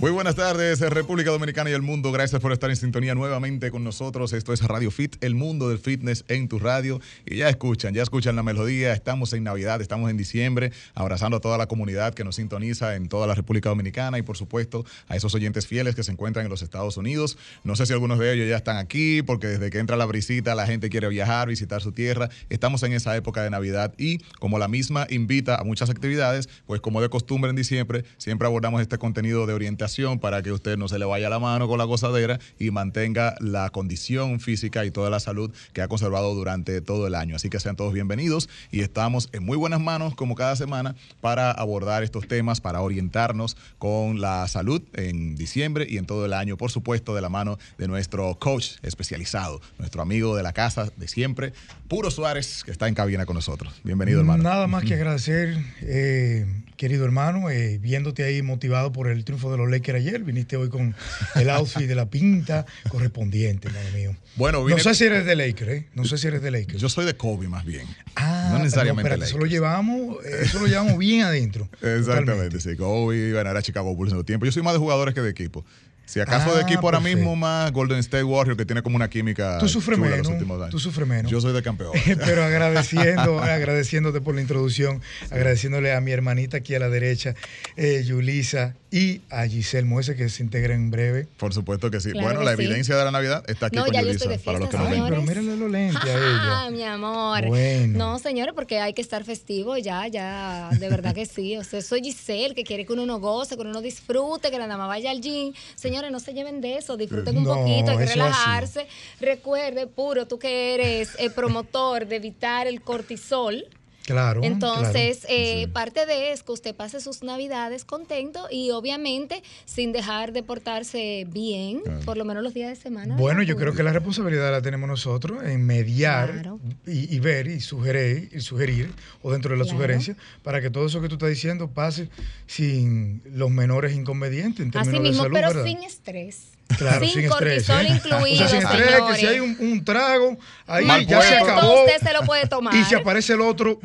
Muy buenas tardes, República Dominicana y el mundo. Gracias por estar en sintonía nuevamente con nosotros. Esto es Radio Fit, el mundo del fitness en tu radio. Y ya escuchan, ya escuchan la melodía. Estamos en Navidad, estamos en diciembre, abrazando a toda la comunidad que nos sintoniza en toda la República Dominicana y, por supuesto, a esos oyentes fieles que se encuentran en los Estados Unidos. No sé si algunos de ellos ya están aquí, porque desde que entra la brisita, la gente quiere viajar, visitar su tierra. Estamos en esa época de Navidad y, como la misma invita a muchas actividades, pues como de costumbre en diciembre, siempre abordamos este contenido de orientación para que usted no se le vaya la mano con la gozadera y mantenga la condición física y toda la salud que ha conservado durante todo el año. Así que sean todos bienvenidos y estamos en muy buenas manos como cada semana para abordar estos temas, para orientarnos con la salud en diciembre y en todo el año, por supuesto, de la mano de nuestro coach especializado, nuestro amigo de la casa de siempre, Puro Suárez, que está en cabina con nosotros. Bienvenido, hermano. Nada más que agradecer, eh, querido hermano, eh, viéndote ahí motivado por el triunfo de los Lakers ayer. Viniste hoy con el outfit de la pinta correspondiente, hermano mío. Bueno, No sé si eres de Lakers, ¿eh? No sé si eres de Lakers. Yo soy de Kobe más bien. Ah, no necesariamente pero, eso lo llevamos, eso lo llevamos bien adentro. Exactamente, sí. Kobe, bueno, era Chicago Bulls en tiempo. Yo soy más de jugadores que de equipo. Si acaso de Ah, equipo ahora perfecto. mismo más Golden State Warrior que tiene como una química Tú sufres menos, los últimos años. tú sufres menos. Yo soy de campeón. Pero agradeciendo, agradeciéndote por la introducción, agradeciéndole a mi hermanita aquí a la derecha, eh, Yulisa, y a Giselle Moese, que se integra en breve. Por supuesto que sí. Claro bueno, que la sí. evidencia de la Navidad está aquí No, con ya yo Yulisa, estoy de para los que no ven. Pero mírale los lentes a Ah, ella. mi amor. Bueno. No, señores, porque hay que estar festivo ya, ya, de verdad que sí. O sea, soy Giselle, que quiere que uno no goce, que uno no disfrute, que la dama vaya al gym. Señores, no se lleven de eso, disfruten un No, poquito, hay que así. relajarse. Recuerde, puro, tú que eres el promotor de evitar el cortisol. Claro. Entonces, claro. eh, parte de es que usted pase sus navidades contento y obviamente sin dejar de portarse bien, por lo menos los días de semana. Bueno, ¿verdad, yo creo que la responsabilidad la tenemos nosotros en mediar Claro. y, y ver y sugerir, y sugerir, o dentro de la sugerencia, para que todo eso que tú estás diciendo pase sin los menores inconvenientes en términos Así de mismo, salud, pero ¿verdad? sin estrés. Claro, sin, sin, estrés. cortisol ¿eh? incluido, O sea, sin estrés, que si hay un, un trago, ahí Mal ya se acabó. Usted se lo puede tomar. Y si aparece el otro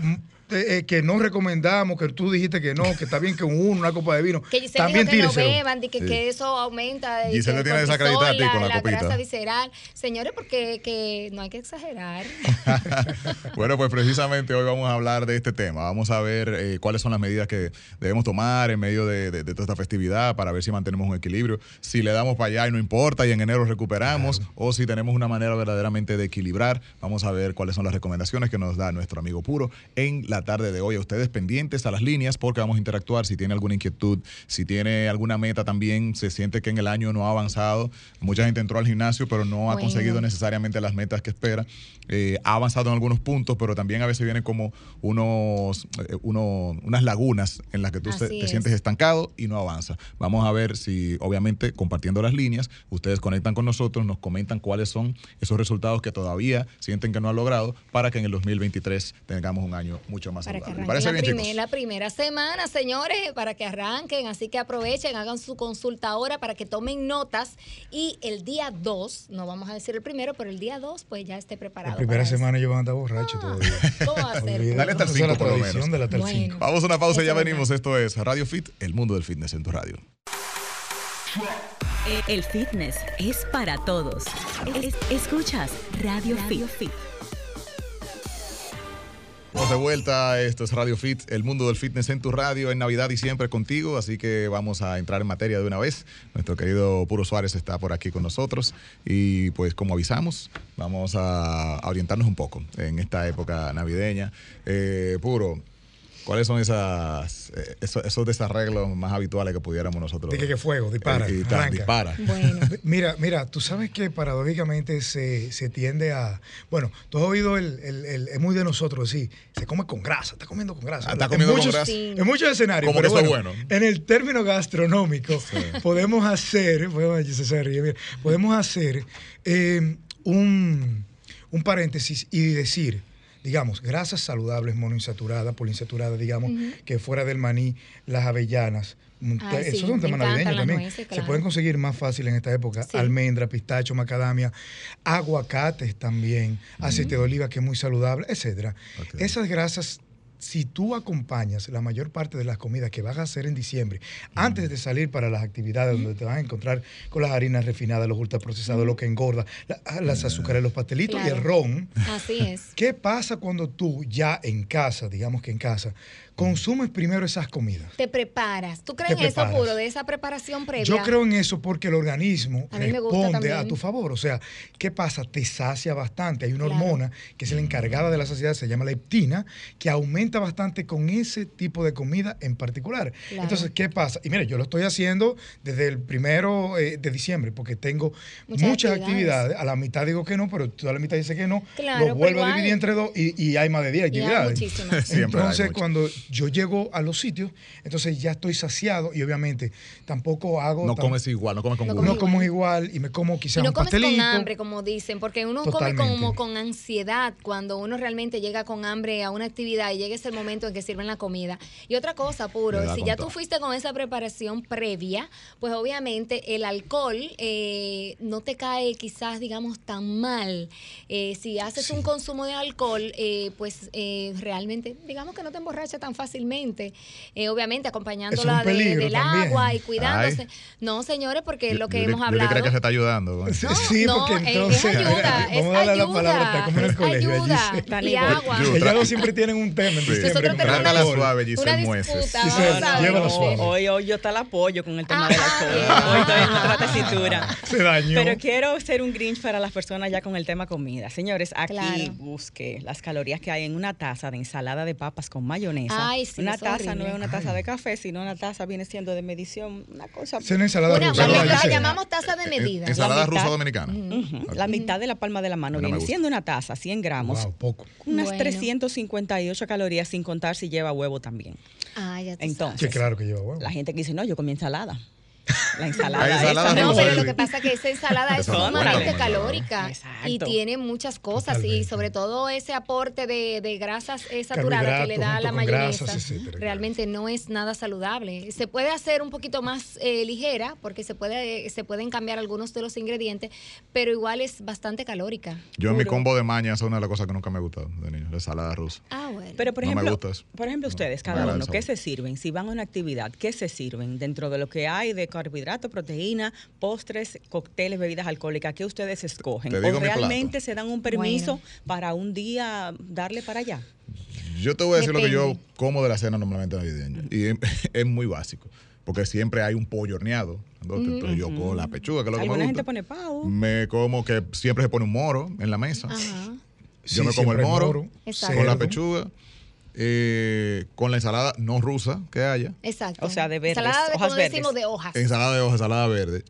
eh, que no recomendamos, que tú dijiste que no, que está bien que un uno, una copa de vino, Que Giselle también dijo que no tíreselo. beban, di que, Sí. que eso aumenta. y Giselle tiene desacreditada a ti cortisol, con la la, copita. grasa visceral. Señores, porque que no hay que exagerar. Bueno, pues precisamente hoy vamos a hablar de este tema. Vamos a ver eh, cuáles son las medidas que debemos tomar en medio de, de- de toda esta festividad para ver si mantenemos un equilibrio. Si le damos para allá y no importa y en enero recuperamos o si tenemos una manera verdaderamente de equilibrar. Vamos a ver cuáles son las recomendaciones que nos da nuestro amigo Puro en la tarde de hoy. A ustedes pendientes a las líneas porque vamos a interactuar. Si tiene alguna inquietud, si tiene alguna meta también, se siente que en el año no ha avanzado. Mucha gente entró al gimnasio pero no ha conseguido necesariamente las metas que espera. Eh, ha avanzado en algunos puntos, pero también a veces vienen como unos, eh, uno- unas lagunas en las que tú te es. sientes estancado y no avanza. Vamos a ver si, obviamente, compartiendo las líneas, ustedes conectan con nosotros, nos comentan cuáles son esos resultados que todavía sienten que no han logrado para que en el 2023 tengamos un año mucho más Para que saludable. arranquen ¿Me parece la, bien, primer- chicos? la primera semana, señores, para que arranquen. Así que aprovechen, hagan su consulta ahora para que tomen notas. Y el día 2, no vamos a decir el primero, pero el día 2, pues ya esté preparado. La primera semana yo van a estar borracho todavía. ¿Cómo va a ser? Olvídate, Dale hasta el esa es la cinco, por lo menos. de la Bueno. Vamos a una pausa y ya venimos. Esto es Radio Fit, el mundo del fitness en tu radio. El fitness es para todos. Es- escuchas Radio, Fit. De vuelta, esto es Radio Fit, el mundo del fitness en tu radio, en Navidad y siempre contigo, así que vamos a entrar en materia de una vez. Nuestro querido Puro Suárez está por aquí con nosotros y pues como avisamos, vamos a, a orientarnos un poco en esta época navideña. Eh, Puro, ¿cuáles son esas, eh, esos, esos desarreglos más habituales que pudiéramos nosotros? Dije que fuego, dispara, Eh, y ta- arranca. dispara. Bueno, Mira, mira, tú sabes que paradójicamente se, se tiende a. Bueno, tú has oído el, el- el- Es muy de nosotros, sí. Se come con grasa, está comiendo con grasa. Ah, está En comiendo con muchos- grasa. Sí. En muchos escenarios. Como pero que eso es bueno, bueno. En el término gastronómico, podemos hacer. Podemos, se ríe, mira, podemos hacer eh, un, un paréntesis y decir. Digamos, grasas saludables, monoinsaturadas, poliinsaturadas, digamos, que fuera del maní, las avellanas. mm, Ay, sí, Esos son temas navideños también. nueces, Se pueden conseguir más fácil en esta época. Sí. Almendra, pistacho, macadamia, aguacates también, aceite de oliva que es muy saludable, etcétera. Esas grasas si tú acompañas la mayor parte de las comidas que vas a hacer en diciembre, antes de salir para las actividades donde te vas a encontrar con las harinas refinadas, los ultraprocesados, lo que engorda, la- ah, las azúcares, los pastelitos y el ron, Así es. ¿qué pasa cuando tú ya en casa, digamos que en casa, consumes primero esas comidas? Te preparas. ¿Tú crees en eso, puro, de esa preparación previa? Yo creo en eso porque el organismo A responde a tu favor. O sea, ¿qué pasa? Te sacia bastante. Hay una Claro. hormona que es la encargada de la saciedad, se llama leptina, que aumenta bastante con ese tipo de comida en particular. Claro. Entonces, ¿qué pasa? Y mire, yo lo estoy haciendo desde el primero eh, de diciembre porque tengo Muchas muchas, actividades. actividades. A la mitad digo que no, pero toda la mitad dice que no. Claro, lo vuelvo a dividir entre dos y, y hay más de 10 Y hay actividades. muchísimas. Hay entonces, cuando yo llego a los sitios, entonces ya estoy saciado y obviamente tampoco hago. No tan- comes igual, no comes con No gusto. no como igual y me como quizás Y no un comes pastelito. con hambre, como dicen, porque uno Totalmente. come como con ansiedad cuando uno realmente llega con hambre a una actividad y llega ese momento en que sirven la comida. Y otra cosa, puro, si ya todo. tú fuiste con esa preparación previa, pues obviamente el alcohol eh, no te cae quizás, digamos, tan mal. Eh, si haces un consumo de alcohol, eh, pues eh, realmente, digamos que no te emborracha tan fácilmente. Eh, obviamente acompañándola de- del también. agua y cuidándose. Ay. No, señores, porque lo que Yuli- hemos Yuli hablado... cree que se está ayudando. Sí, eso. sí, no, porque es- es entonces. ayuda, es vamos a darle la ayuda, palabra está como en el colegio. allí ayuda. sí. Y Dale, agua. Tra- dos siempre tienen un tema en Sí. Nosotros tenemos alcohol. suave, Una disputa, llévala suave. Hoy, hoy yo te la apoyo con el tema Ah, del alcohol. Hoy estoy en otra tesitura. Se dañó. Pero quiero ser un Grinch para las personas ya con el tema comida. Señores, aquí Claro. busque las calorías que hay en una taza de ensalada de papas con mayonesa. Ay, sí, una taza no es una taza de café, sino una taza viene siendo de medición, una cosa. Es una ensalada Una, rusa. bueno, ¿verdad, la Giselle? llamamos taza de medida. En- Ensalada La mitad. rusa dominicana. La mitad de la palma de la mano viene siendo una taza, 100 gramos. Wow, poco. Unas Bueno. 358 calorías sin contar si lleva huevo también. Ah, ya tú Entonces, Sí, claro que lleva huevo. La gente que dice, no, yo comí ensalada. La ensalada. Hay ensalada esa, No, pero lo que pasa es que esa ensalada es no sumamente calórica y tiene muchas cosas y sobre todo ese aporte de, de grasas saturadas que le da Carbohidratos la mayonesa grasas, realmente no es nada saludable. Se puede hacer un poquito más eh, ligera porque se puede se pueden cambiar algunos de los ingredientes, pero igual es bastante calórica. Yo en mi combo de maña, esa es una de las cosas que nunca me ha gustado de niño, la ensalada rusa. Ah, bueno. Pero por No me ejemplo, gusta eso. por ejemplo No, ustedes, me cada uno, ¿qué se sirven? Si van a una actividad, ¿qué se sirven? Dentro de lo que hay de carbohidratos, proteína, postres, cócteles, bebidas alcohólicas, ¿qué ustedes escogen? ¿O realmente se dan un permiso Bueno. para un día darle para allá? Yo te voy a decir lo que yo como de la cena normalmente navideña. Y es, es muy básico. Porque siempre hay un pollo horneado. Entonces, entonces yo con la pechuga, que es lo que me Alguna gusta. gente pone pavo. Me como que siempre se pone un moro en la mesa. Ajá. Yo Sí, me como el moro, Exacto. con la pechuga, eh, con la ensalada no rusa que haya, Exacto. O sea, de verdes, Ensalada de, hojas como verdes. decimos, de hojas. ensalada de hoja, ensalada verde.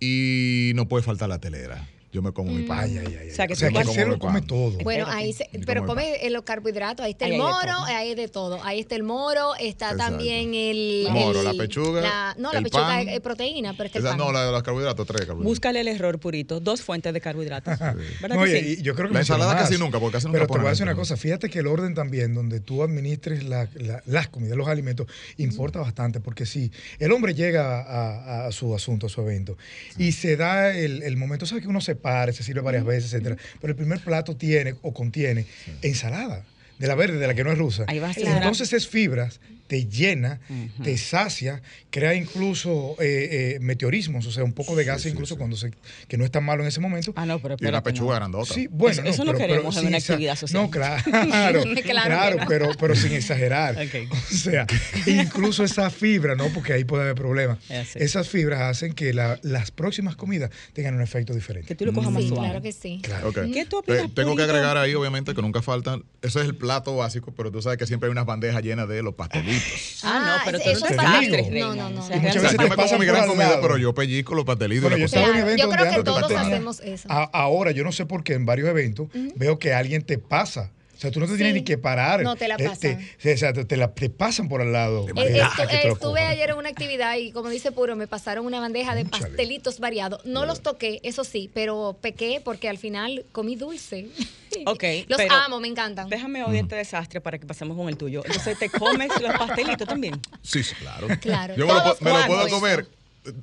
Y no puede faltar la telera. Yo me como mi pan. Ay, ay, ay. O sea, que o sea, que el cerdo come todo. Bueno, ahí se- Y pero come los carbohidratos, ahí está Ahí el moro, ahí de todo. Ahí está el moro, está Exacto. también el... Moro, el- la pechuga, la- no, la el pechuga pan. es, proteína, pero está el Esa, pan. no, la de los carbohidratos, tres carbohidratos. Búscale el error purito. Dos fuentes de carbohidratos. ¿Verdad No, que oye, sí? y yo creo que La ensalada más. casi nunca, porque casi nunca Pero te voy a decir una cosa. Fíjate que el orden también, donde tú administres la- la- las comidas, los alimentos, importa bastante. Porque si el hombre llega a, a su asunto, a su evento, y se da el, el momento, sabes que uno se se sirve varias veces, etcétera. Pero el primer plato tiene o contiene ensalada. De la verde, de la que no es rusa. Ahí vas a. Entonces es fibras, te llena, te sacia, crea incluso eh, eh, meteorismos, o sea, un poco de gas sí, incluso sí. cuando se, que no es tan malo en ese momento. Ah, no, pero Y una pechuga no. grandota. Sí, bueno, Eso- eso no queremos en una actividad social. No, claro, claro, Claro que no. pero, pero sin exagerar. O sea, incluso esa fibra, ¿no? Porque ahí puede haber problemas. Esas fibras hacen que la- las próximas comidas tengan un efecto Que diferente. tú lo cojas más Sí, suave. claro que sí. Claro. ¿Qué tú Eh, opinas, tengo que agregar ahí, obviamente, que nunca faltan. Eso es el plato básico, pero tú sabes que siempre hay unas bandejas llenas de los pastelitos. Ah, no, pero tú eso no es te digo. No, no, no. O sea, Y muchas O sea, veces yo te me como mi gran comida, pero yo pellizco los pastelitos. Bueno, y yo la estaba en un Claro, evento yo creo que todos hacemos eso. Ahora, yo no sé por qué en varios eventos veo que alguien te pasa. O sea, tú no te tienes ni que parar. No, te la Eh, pasan. te- o sea, te, te la, te pasan por al lado. Eh, estu- estuve ayer en una actividad y como dice Puro, me pasaron una bandeja de pastelitos variados. No los toqué, eso sí, pero pequé porque al final comí dulce. Ok, Los pero amo, me encantan. Déjame oír este desastre para que pasemos con el tuyo. Entonces, ¿te comes los pastelitos también? Sí, sí, claro. Claro, Yo me lo, me puedo eso. comer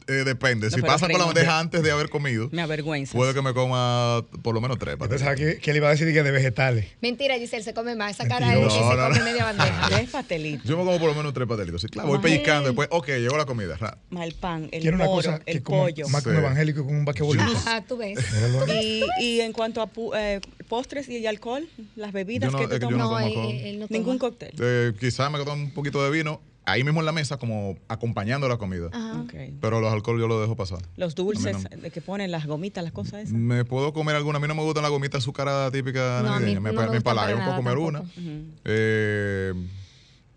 eh, depende. No, si pasa por la bandeja antes de haber comido, Me avergüenza. puede que me coma por lo menos tres. Pensaba que, que le iba a decir que de vegetales. Mentira, Giselle, se come más. Esa cara es que Mentiroso. se No, no, come no. media bandeja. Tres patelitos. Yo me como por lo menos tres patelitos. Sí, claro, voy pellizcando. Después, ok, llegó la comida. ra. Más el pan, el Quiero una moro, cosa que el como pollo. más que un Sí. evangélico con un basquetbolista. Ajá, tú ves. Ahí. Y, y en cuanto a pu- eh, postres y alcohol, las bebidas Yo no- que tú no tomas, tomo él, no ningún cóctel. Eh, quizás me quedo un poquito de vino ahí mismo en la mesa, como acompañando la comida. Ajá. Ok. Pero los alcohol yo los dejo pasar. Los dulces que ponen las gomitas, las cosas esas. Me puedo comer alguna. A mí no me gustan las gomitas azucaradas típicas No, a mí navideñas. Me, no me me Yo puedo comer tampoco. una. Eh,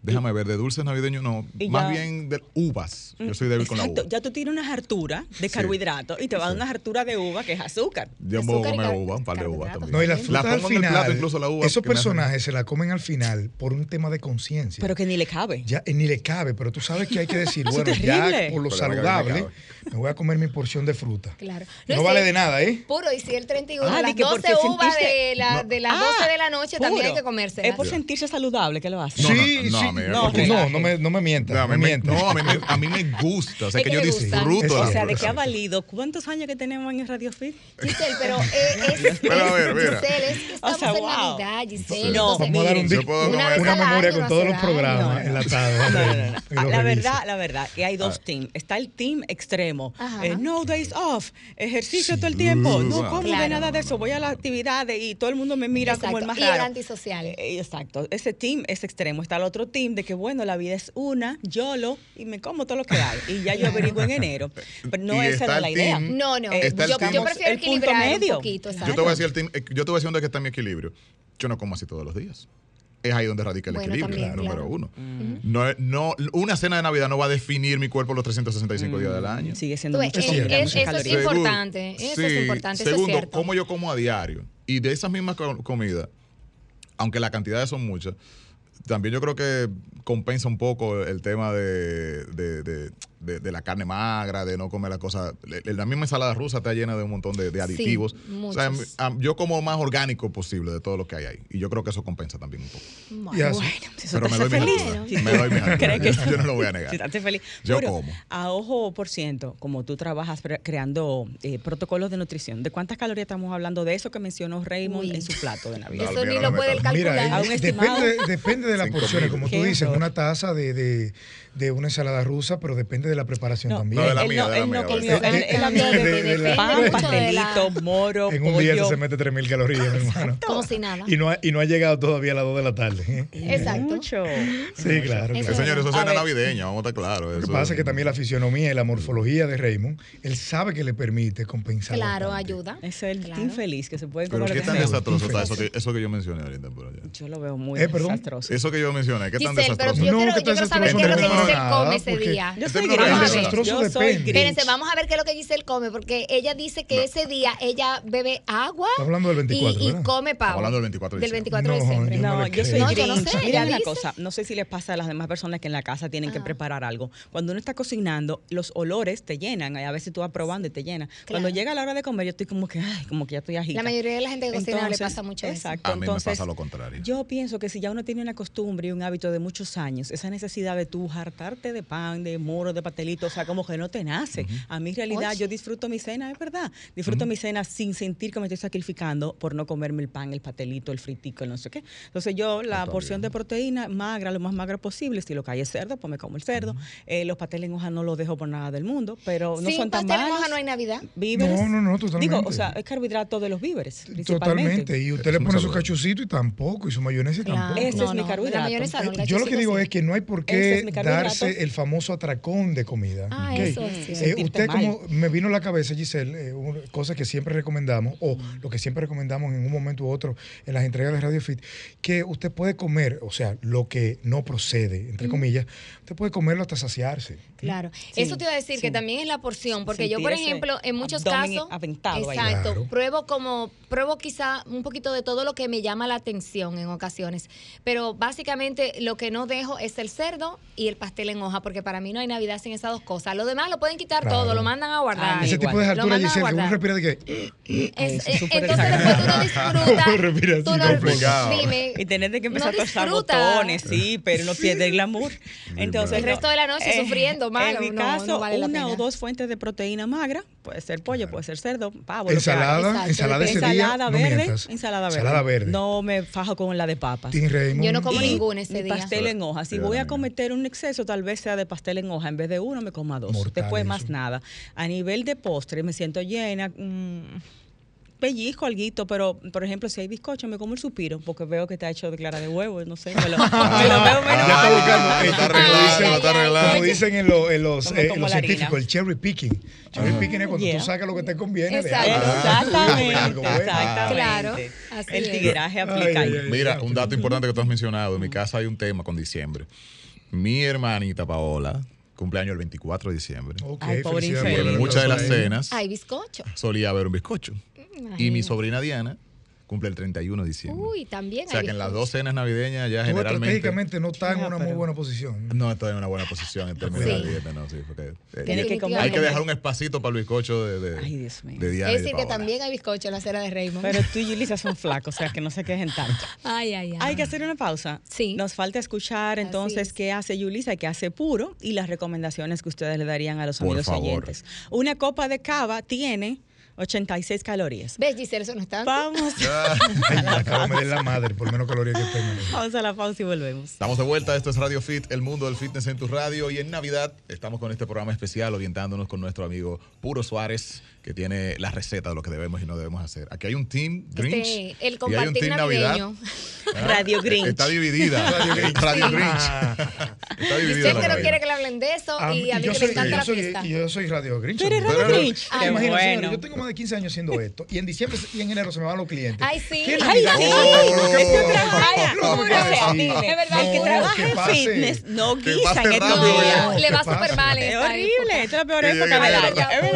déjame ver, de dulces navideños no. Más bien de uvas. Yo soy débil con la Exacto, uva. ya tú tienes una hartura de Sí. carbohidratos y te va a dar una hartura de uva que es azúcar. Yo puedo Azúcar y comer uva, un par de uvas también. No, y las La frutas al en el final. plato, incluso la uva esos me hacen- personajes se la comen al final por un tema de conciencia. Pero que ni le cabe. Ya eh, ni le cabe, pero tú sabes que hay que decir, bueno, ya por lo Pero saludable, me voy a comer mi porción de fruta. Claro. No, vale si- de nada, ¿eh? Puro, y si el 31, Ah, las di que 12 porque uvas sentiste- de, la- de las Ah, 12 de la noche también hay puro. que comerse. Es por sentirse saludable que lo hace. No, sí, sí. No, porque- no, no me, no me mientas. No, a mí me me, mientas. no, a mí, me, a mí me gusta. O sea, Es que que yo disfruto. O sea, ¿de qué ha valido? ¿Cuántos años que tenemos en Radio Fit? Giselle, pero eh, es, Pero a ver, mira. Giselle, es que estamos sea, en wow. Navidad, Giselle. No, entonces, Vamos a dar un disco, una, memoria con todos los programas enlatados. No, no, no, no. Y Ah, La verdad, la verdad, que hay dos teams. Está el team extremo. Eh, no days off, ejercicio todo el tiempo. No Claro. como de nada de eso. Voy a las actividades y todo el mundo me mira como el más y el raro. antisocial. Eh, Exacto. Ese team es extremo. Está el otro team de que, bueno, la vida es una, YOLO, y me como todo lo que hay. Y ya yo averiguo en enero. Pero no esa era la idea. team- No, no. El yo, team- yo prefiero el punto medio. un poquito. Yo te voy a decir el team- eh, yo te voy a decir dónde está mi equilibrio. Yo no como así todos los días. Es ahí donde radica el Bueno, equilibrio, también, número claro. uno. no, es- no, una cena de Navidad no va a definir mi cuerpo los 365 días del año. Sigue siendo mucho es- comida, es- eso es calorías. Segundo- importante, eso es importante, eso es Segundo, como yo como a diario. Y de esas mismas co- comidas, aunque las cantidades son muchas, también yo creo que compensa un poco el tema de, de- de- de la carne magra, de no comer las cosas. Le- La misma ensalada rusa está llena de un montón de, de aditivos. o sea, am- yo como más orgánico posible de todo lo que hay ahí. Y yo creo que eso compensa también un poco. Bueno, si eso Pero te me hace doy feliz. Me doy mi altura. crees que- Yo no lo voy a negar. Feliz. Yo Pero, como. A ojo por ciento, como tú trabajas creando eh, protocolos de nutrición, ¿de cuántas calorías estamos hablando de eso que mencionó Raymond Uy. en su plato de Navidad? Eso ni lo puede calcular. Mira, A un eh, estimado. depende, depende de las porciones, como tú dices, una taza de, de, de una ensalada rusa, pero depende de la preparación No, también. No, de la él mía, no, de la él mía, pan, pastelito, la- moro, en un día pollo. eso se mete 3.000 calorías, mi hermano. Como si nada. Y no, ha, y no ha llegado todavía a las 2 de la tarde. ¿eh? Exacto. Mucho. Sí, claro. Eso Eh, claro. señores, eso es A cena navideña, vamos a estar claros. Lo que pasa es que también la fisionomía y la morfología de Raymond, él sabe que le permite compensar. Claro, ayuda. Es el Claro. team feliz que se puede Pero comer qué lo tan desastroso está eso que, eso que yo mencioné ahorita. por allá. Yo lo veo muy Eh, desastroso. Eso que yo mencioné, qué tan pero desastroso. No, que Giselle nada, come ese día. Yo soy. Espérense, vamos a ver qué es lo que Giselle come, porque ella dice que ese día ella bebe agua Está hablando del 24, y, come pavo. Hablando del 24 de Del diciembre. 24 de No, diciembre. yo no No, yo soy. No, yo no sé, Miren ella una cosa, no sé si les pasa a las demás personas que en la casa tienen que Ajá. preparar algo. Cuando uno está cocinando, los olores te llenan. A veces tú vas probando y te llena. Cuando llega la hora de comer, yo estoy como que, ay, como que ya estoy agita. La mayoría de la gente que cocina le pasa mucho eso. exacto. A mí me pasa lo contrario. Yo pienso que si ya uno tiene una costumbre y un hábito de muchos años, esa necesidad de tú hartarte de pan, de moro, de pastelito, o sea, como que no te nace. A mí en realidad Oye. yo disfruto mi cena, es verdad. Disfruto mi cena sin sentir que me estoy sacrificando por no comerme el pan, el pastelito, el fritico, el no sé qué. Entonces yo la Está porción bien. de proteína magra, lo más magra posible, si lo que hay es cerdo, pues me como el cerdo. Eh, los pasteles en hoja no los dejo por nada del mundo, pero no Sin son tan pastel en malos. hoja no hay Navidad. Víveres. No, no, no, totalmente. Digo, o sea, es carbohidrato de los víveres. Totalmente. Y usted le pone su cachucito y tampoco, y su mayonesa Claro. tampoco. Ese es mi carbohidrato. La mayonesa no, Yo lo que digo sí. es que no hay por qué es el famoso atracón de comida. Ah, eso sí. Eh, usted mal. como me vino a la cabeza, Giselle, eh, una cosa que siempre recomendamos, o lo que siempre recomendamos en un momento u otro en las entregas de Radio Fit, que usted puede comer, o sea, lo que no procede, entre comillas, usted puede comerlo hasta saciarse. Claro. Sí, Eso te iba a decir sí. que también es la porción, porque yo, por ejemplo, en muchos casos, aventado ahí. exacto, Claro. pruebo como, pruebo quizá un poquito de todo lo que me llama la atención en ocasiones, pero básicamente lo que no dejo es el cerdo y el pastel en hoja, porque para mí no hay Navidad hacen esas dos cosas. Lo demás lo pueden quitar Claro. todo, lo mandan a guardar. Ah, Ese tipo de. Lo altura, Giselle, que uno respira de que. Es- es eh, súper entonces después tú no disfrutas. Respira tú así, no- complicado. Dime, Y tener de que no empezar a tostar botones, sí, pero no pierde el glamour. Entonces, El resto de la noche eh, sufriendo, malo, En mi no, caso, no vale una o dos fuentes de proteína magra, puede ser pollo, puede ser cerdo, pavo, lo. Ensalada, Exacto, ensalada ese día. ensalada no verde, mientas. ensalada verde. Ensalada verde. No me fajo con la de papas. Yo no como Y ninguna ese día. pastel en hoja. Si voy a cometer un exceso, tal vez sea de pastel en hoja. En vez de uno, me coma dos. Mortal Después eso. más nada. A nivel de postre, me siento llena. mm, pellizco alguito, pero por ejemplo, si hay bizcocho, me como el suspiro, porque veo que está hecho de clara de huevo, no sé, me lo, me lo veo menos. Ya está buscando. Lo está como arreglando. Como dicen en, lo- en los, eh, en como los la harina. científicos, el cherry picking. Cherry picking es cuando Yeah. tú sacas lo que te conviene. Exactamente, exactamente. Claro, así el tigueraje Ay, aplica ahí. ay, ay. Mira, un dato importante que tú has mencionado. En mi casa hay un tema con diciembre. Mi hermanita Paola, cumpleaños el 24 de diciembre. Ok, Ay, pobre felicidades infeliz. Y por en muchas de las cenas Hay bizcocho. solía haber un bizcocho. Y mi sobrina Diana cumple el 31 de diciembre. Uy, también o sea hay que en las dos cenas navideñas ya Tú generalmente... estratégicamente no está en una muy buena posición. No estoy en una buena posición en términos Sí. de dieta, no, sí, porque eh, que comer. hay que dejar un espacito para el bizcocho de, de, Ay, Dios mío. de Es decir, que también hay bizcocho en la cera de Raymond. Pero tú y Yulisa son flacos, o sea que no se quejen tanto. ay, ay, ay. Hay que hacer una pausa. Sí. Nos falta escuchar Así entonces es. qué hace Yulisa y qué hace Puro y las recomendaciones que ustedes le darían a los Por amigos favor. oyentes. Una copa de cava tiene 86 calorías. ¿Ves, Giselle? Eso no es tanto. Vamos, acabo de medir la madre, por menos calorías que tengo. vamos a la pausa y volvemos. Estamos de vuelta, esto es Radio Fit, el mundo del fitness en tu radio y en Navidad estamos con este programa especial orientándonos con nuestro amigo Puro Suárez que tiene la receta de lo que debemos y no debemos hacer. Aquí hay un team Grinch Este, el y hay un compartir team navideño. Navidad. ¿Ah? Radio Grinch. Está dividida. Radio Grinch. Radio Sí. Grinch. Está dividida. Que no Navidad. quiere que le hablen de eso Ah, y a mí que soy, me encanta yo la soy- fiesta. y yo soy Radio Grinch. ¿Tú eres amigo. Radio Pero- Grinch? Ah, Imagínate, señores, bueno. yo tengo más de 15 años haciendo esto y en diciembre y en enero se me van los clientes. Ay, sí. ¿Qué Ay, sí. Es verdad. el que No, trabaja en fitness no guisa en estos días. No, ¿Qué le va súper mal. Es horrible, esta es la peor época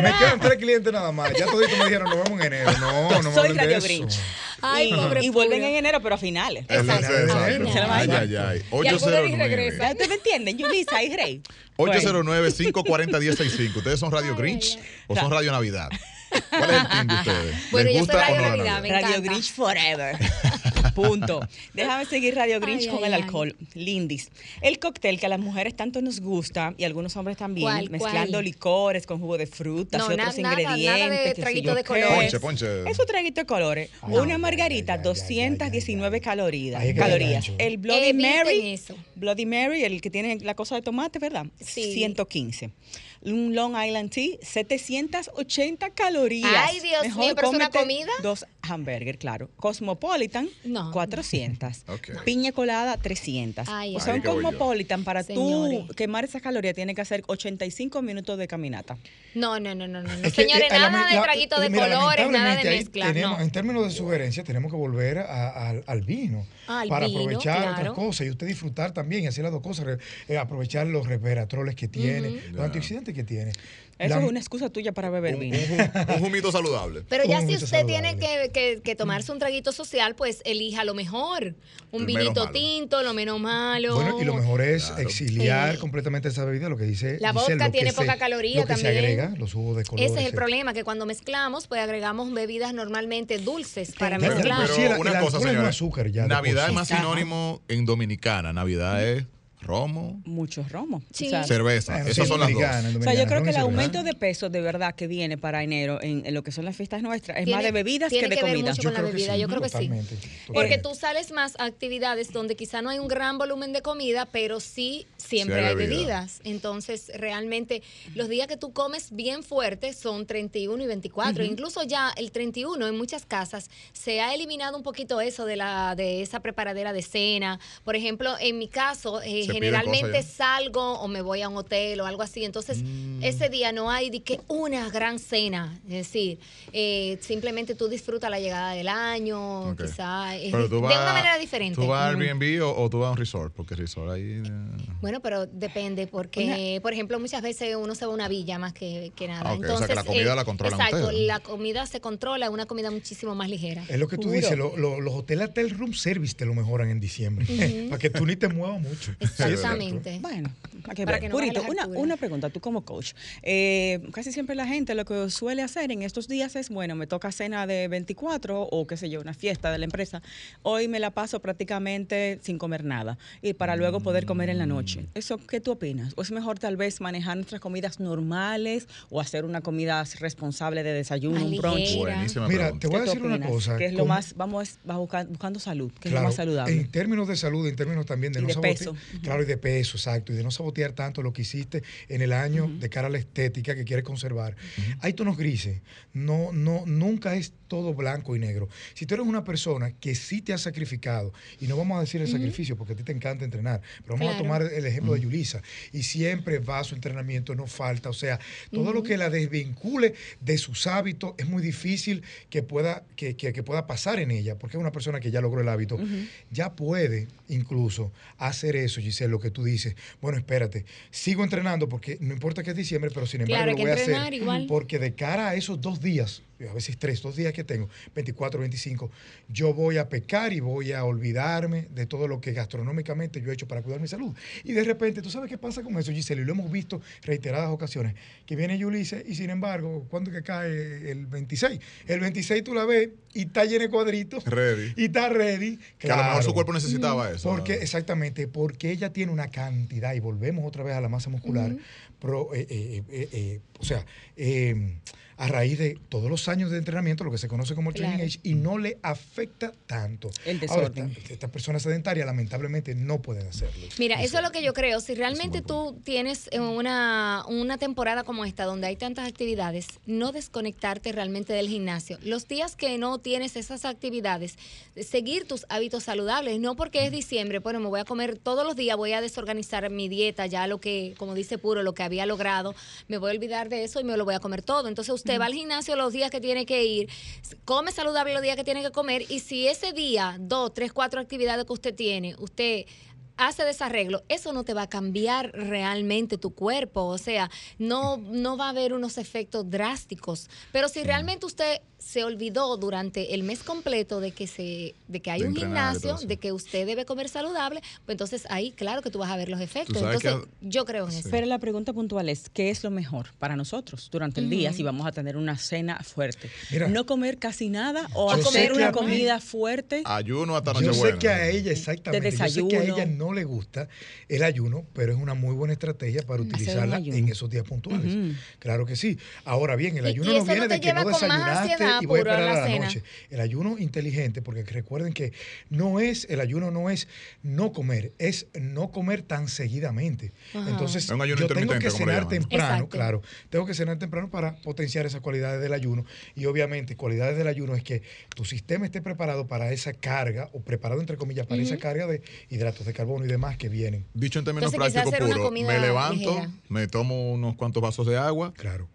Me quedan tres clientes nada más. Ya toditos me dijeron, nos vemos en enero. No, no me Soy de Radio eso. Grinch. Ay, y, pobre y vuelven en enero, pero a finales. Exacto, Exacto. exacto. Ay, Se la va a Ay, ay, ay. Y algunos ni 809. regresan. ¿Ya ustedes me entienden? Yulisa y Rey. 809-540-1065. ¿Ustedes son Radio Grinch o son Radio Navidad? ¿Cuál es el team de ustedes? Bueno, ¿Les yo soy gusta Radio o no Navidad, me Radio. Grinch Forever. Punto. Déjame seguir Radio Grinch Ay, con ay, el ay. alcohol. Lindis. El cóctel que a las mujeres tanto nos gusta y a algunos hombres también, ¿Cuál, mezclando cuál? licores con jugo de frutas No, y na- otros nada- nada de ingredientes. traguito de colores. Ponche, ponche. Es un traguito de colores. Una margarita, ay, ay, 219 ay, ay, ay. calorías. Calorías. El Bloody Eviten Mary. eso. Bloody Mary, el que tiene la cosa de tomate, ¿verdad? Sí. 115. Un Long Island Tea, 780 calorías. Ay, Dios mío, pero es una comida. Dos hamburgues, claro. Cosmopolitan, No. 400. Ok. Piña colada, 300. Ay, o sea, un yo. Cosmopolitan, para Señores. tú quemar esas calorías, tiene que hacer 85 minutos de caminata. No, no, no, no, no. que, Señores, eh, nada la- de la- traguito de mira, colores, nada de mezcla. tenemos- No. En términos de sugerencia, tenemos que volver a- al- al vino Al para vino, aprovechar claro. otras cosas y usted disfrutar también y hacer las dos cosas, eh, aprovechar los resveratroles que tiene, los Ya. Que tiene. Eso La- es una excusa tuya para beber Un, vino. un, un humito saludable. Pero ya si usted tiene saludable. que, que- que tomarse un traguito social, pues elija lo mejor. Un vinito tinto, lo menos malo. Bueno, y lo mejor es Claro. exiliar Eh, completamente esa bebida, lo que dice. la dice vodka que tiene se- poca caloría Lo que se también. agrega, los jugos de color. Ese es el etcétera. problema, que cuando mezclamos, pues agregamos bebidas normalmente dulces para Pero- mezclar. pero sí, una el cosa, es señores. azúcar ya Navidad es más sí. sinónimo en dominicana. Navidad es romo, Muchos romos. Sí. O sea, cerveza. Bueno, Esas sí, son las dos. O sea, yo creo que el aumento de peso de verdad que viene para enero en, en lo que son las fiestas nuestras es Tiene- más de bebidas tiene que de que ver comida. mucho con la bebida, yo creo que sí. Porque tú sales más a actividades donde quizá no hay un gran volumen de comida, pero sí siempre Sí hay hay bebida. bebidas. Entonces, realmente, los días que tú comes bien fuerte son 31 y 24. Incluso ya el 31 en muchas casas se ha eliminado un poquito eso de la de esa preparadera de cena. Por ejemplo, en mi caso, eh, Generalmente salgo o me voy a un hotel o algo así. Entonces, ese día no hay de que una gran cena. Es decir, eh, simplemente tú disfrutas la llegada del año, Ok. quizá eh, Pero tú de vas- una manera diferente. ¿Tú vas al. Airbnb o, o tú vas a un resort? Porque resort ahí... eh, Bueno, pero depende, porque, por ejemplo, muchas veces uno se va a una villa más que, que nada. Ah, ok, o sea, que Entonces, la comida eh, la controlan Exacto, ustedes. la comida se controla, es una comida muchísimo más ligera. Es lo que tú Puro. dices, lo- lo- los hoteles hasta el room service te lo mejoran en diciembre. Para que tú ni te muevas mucho. Exactamente. Bueno, Para que Purito, una, una pregunta, tú como coach. Eh, casi siempre la gente lo que suele hacer en estos días es, bueno, me toca cena de 24 o qué sé yo, una fiesta de la empresa. Hoy me la paso prácticamente sin comer nada y para luego poder comer en la noche. ¿Eso qué tú opinas? ¿O es mejor tal vez manejar nuestras comidas normales o hacer una comida responsable de desayuno, un brunch? Buenísima Mira, pregunta. te voy a ¿Qué tú decir una cosa. Que es lo más, vamos va busca- buscando salud, que es lo más saludable. En términos de salud, en términos también de Y no de sabotear. peso. Claro, y de peso, exacto. Y de no sabotear tanto lo que hiciste en el año de cara a la estética que quieres conservar. Hay tonos grises. No, no, nunca es todo blanco y negro. Si tú eres una persona que sí te ha sacrificado, y no vamos a decir el sacrificio porque a ti te encanta entrenar, pero vamos a tomar el ejemplo de Yulisa, y siempre va a su entrenamiento, no falta. O sea, todo lo que la desvincule de sus hábitos es muy difícil que pueda, que, que- que pueda pasar en ella, porque es una persona que ya logró el hábito. Ya puede incluso hacer eso, Giselle, lo que tú dices. Bueno, espérate, sigo entrenando porque no importa que es diciembre, pero sin embargo Claro, lo voy a hacer. igual. Porque de cara a esos dos días, a veces tres, dos días que tengo, 24, 25, yo voy a pecar y voy a olvidarme de todo lo que gastronómicamente yo he hecho para cuidar mi salud. Y de repente, ¿tú sabes qué pasa con eso, Giselle? Y lo hemos visto reiteradas ocasiones, que viene Yulise y sin embargo, ¿cuándo que cae el 26? El 26 tú la ves y está llena de cuadritos. Ready. Y está ready. Que a lo mejor claro. su cuerpo necesitaba eso. Porque, exactamente, porque ella tiene una cantidad, y volvemos otra vez a la masa muscular, pro- eh, eh, eh, eh, o sea, eh, a raíz de todos los años de entrenamiento, lo que se conoce como el training age, y no le afecta tanto. El Ahora, desorden. esta- estas personas sedentarias lamentablemente no pueden hacerlo. Mira, eso es lo que yo creo. Si realmente tú tienes eh, una, una temporada como esta, donde hay tantas actividades, no desconectarte realmente del gimnasio. Los días que no tienes esas actividades, seguir tus hábitos saludables. No porque es diciembre, bueno, me voy a comer todos los días, voy a desorganizar mi dieta, ya lo que, como dice Puro, lo que había logrado, me voy a olvidar de eso y me lo voy a comer todo. Entonces usted va al gimnasio los días que tiene que ir, come saludable los días que tiene que comer y si ese día, dos, tres, cuatro actividades que usted tiene, usted hace desarreglo, eso no te va a cambiar realmente tu cuerpo, o sea, no, no va a haber unos efectos drásticos. Pero si realmente usted se olvidó durante el mes completo de que se, de que hay De un gimnasio, de que usted debe comer saludable, pues entonces ahí claro que tú vas a ver los efectos. que Entonces, yo creo en eso. Pero la pregunta puntual es, ¿qué es lo mejor para nosotros durante el día si vamos a tener una cena fuerte? Mira. ¿No comer casi nada o comer una comida fuerte? Ayuno hasta Yo sé que a ella, exactamente, De yo sé que a ella no le gusta el ayuno, pero es una muy buena estrategia para utilizarla en esos días puntuales. Claro que sí. Ahora bien, el ayuno no viene de que no con más desayunaste ansiedad, y voy a esperar la a la cena. noche. El ayuno inteligente, porque recuerden que no es, el ayuno no es no comer, es no comer tan seguidamente. Ajá. Entonces, Es un ayuno yo tengo que cenar temprano, Exacto. claro. Tengo que cenar temprano para potenciar esas cualidades del ayuno. Y obviamente, cualidades del ayuno es que tu sistema esté preparado para esa carga, o preparado entre comillas, para esa carga de hidratos de carbono y demás que vienen. Dicho en términos Entonces, prácticos puros, comida me levanto, ligera. me tomo unos cuantos vasos de agua. Claro.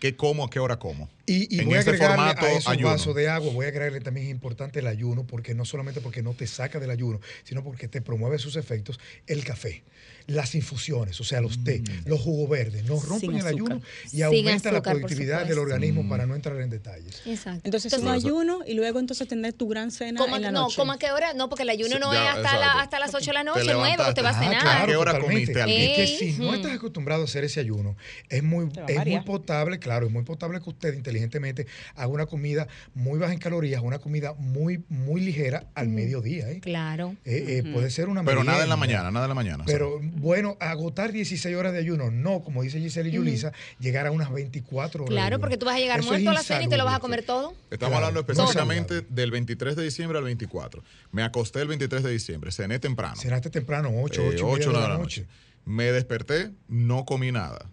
¿Qué como? ¿A qué hora como? Y, y En voy a agregarle formato, a esos ayuno. vasos de agua, voy a agregarle también es importante el ayuno, porque no solamente porque no te saca del ayuno, sino porque te promueve sus efectos, el café, las infusiones, o sea, los té, los jugos verdes, no rompen el ayuno y Sin aumenta la azúcar, por productividad del organismo para no entrar en detalles. Exacto. Entonces, un ayuno y luego entonces tener tu gran cena ¿Cómo- en la no, noche. ¿cómo a qué hora? No, porque el ayuno Sí, no ya, es hasta, la- hasta las 8 de la noche, 9, levantaste. usted va a Ah, cenar. claro. ¿A qué hora totalmente. comiste algo? Y que si no mm. estás acostumbrado a hacer ese ayuno, es muy, es potable, claro, es muy potable que usted inteligentemente haga una comida muy baja en calorías, una comida muy, muy ligera al mediodía. ¿eh? Claro. Eh, eh, Puede ser una Pero nada en la mañana, nada en la mañana. Pero bueno, agotar 16 horas de ayuno, no, como dice Giselle y Yulisa, llegar a unas 24 horas. de Claro, porque tú vas a llegar Eso es muerto a la cena y te lo vas a comer todo. Estamos Claro, hablando específicamente del 23 de diciembre al 24. Me acosté el 23 de diciembre, cené temprano. Cenaste temprano, 8, Eh, 8, ocho, de nueve la noche. Me desperté, no comí nada.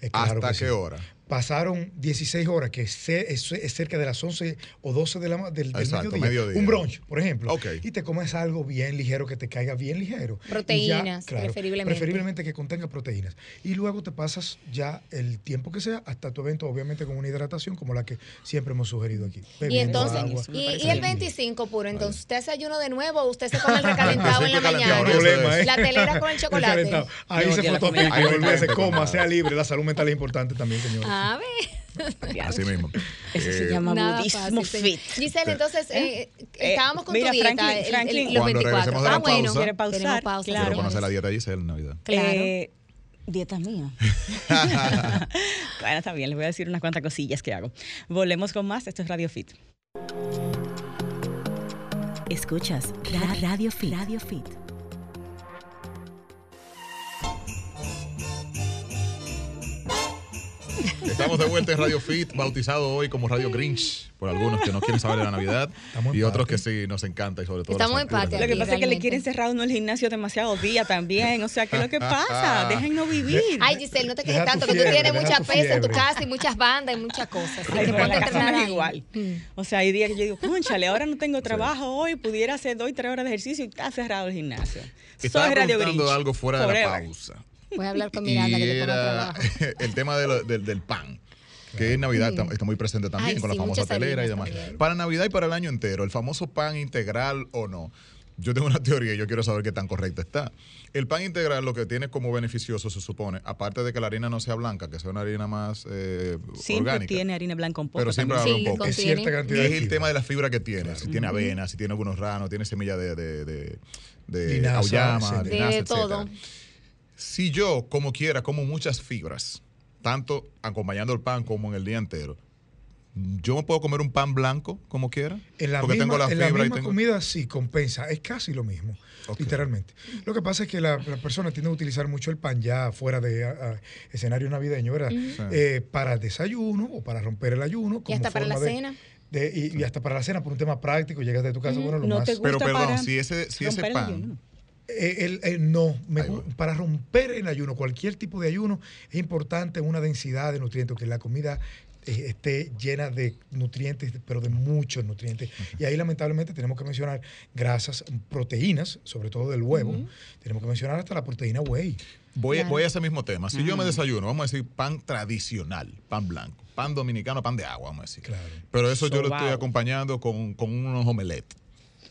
Eh, claro ¿Hasta que qué sí. hora? Pasaron 16 horas, que es, ce- es- es cerca de las 11 o 12 de la, ma- del, del Exacto, mediodía. mediodía. Un brunch, por ejemplo. Y te comes algo bien ligero, que te caiga bien ligero. Proteínas, preferiblemente. Preferiblemente que contenga proteínas. Y luego te pasas ya el tiempo que sea hasta tu evento, obviamente con una hidratación como la que siempre hemos sugerido aquí. Y entonces, agua. Y, el bien. 25 puro, entonces usted hace ayuno de nuevo o usted se come el recalentado en la 25 calentado, mañana. problema. ¿eh? La telera con el chocolate. calentado. Ahí Yo se olvídese, Ahí coma, no sea libre. La salud mental es importante también, señor. A ver. Así mismo. Eso se Eh, llama Nada budismo fit. Giselle, entonces, eh, estábamos con mira, tu dieta Franklin, el- el- Franklin, los Cuando 24. regresemos de la ah, bueno, pausa- Quiere pausar, tenemos pausa. claro. Quiero conocer la dieta de Giselle en Navidad. Claro. Eh, dieta mía. bueno, está bien, les voy a decir unas cuantas cosillas que hago. Volvemos con más. Esto es Radio Fit. Escuchas Ra- Radio Fit. Radio Fit. Estamos de vuelta en Radio Fit, bautizado hoy como Radio Grinch, por algunos que no quieren saber de la Navidad Estamos y otros que sí nos encanta y sobre todo Estamos en alturas. Lo que pasa es que le quieren cerrar uno el gimnasio demasiado día también. O sea, ¿qué es lo que pasa? Déjennos vivir. Ay, Giselle, no te quejes tanto, que tú fiebre, tienes mucha pesa en tu fiebre. casa y muchas bandas y muchas cosas. Así Ay, que ponte a la casa no entrenar es ahí. igual. Mm. O sea, hay días que yo digo, conchale, ahora no tengo trabajo hoy, pudiera hacer dos y tres horas de ejercicio y está cerrado el gimnasio. Estaba Soy Radio Grinch. algo fuera de la pausa. Voy a hablar con Miranda que y te ponga era el tema de lo- del, del pan. Que en Navidad está, está muy presente también Ay, con la famosa telera y demás. también. Para Navidad y para el año entero, el famoso pan integral o no. Yo tengo una teoría y yo quiero saber qué tan correcta está. El pan integral lo que tiene como beneficioso, se supone, aparte de que la harina no sea blanca, que sea una harina más eh, Siempre orgánica. tiene harina blanca un poco. Pero siempre Sí, un poco. Es cierta cantidad Es de el tema de la fibra que tiene. Si tiene avena, si tiene algunos ranos, tiene semilla de, de, de, de Linaza, auyama, sí. De linaza, etcétera. todo. Si yo, como quiera, como muchas fibras, tanto acompañando el pan como en el día entero, ¿yo me puedo comer un pan blanco como quiera? En la Porque misma, tengo la en la fibra y misma tengo... comida sí compensa, es casi lo mismo, literalmente. Lo que pasa es que la, la persona tiende a utilizar mucho el pan ya fuera de escenario navideño, ¿verdad? Eh, para el desayuno o para romper el ayuno. Y como hasta para la forma de- cena. de- y, y hasta para la cena, por un tema práctico, llegas de tu casa, bueno, lo No más... te Pero perdón, para si ese, si ese pan... Eh, el- el no, me para romper el ayuno, cualquier tipo de ayuno, es importante una densidad de nutrientes, que la comida eh, esté llena de nutrientes, pero de muchos nutrientes. Y ahí lamentablemente tenemos que mencionar grasas, proteínas, sobre todo del huevo. Tenemos que mencionar hasta la proteína whey. Voy, Claro. voy a ese mismo tema. Si yo me desayuno, vamos a decir pan tradicional, pan blanco, pan dominicano, pan de agua, vamos a decir. Claro. Pero eso yo lo estoy acompañando con, con unos omelettes,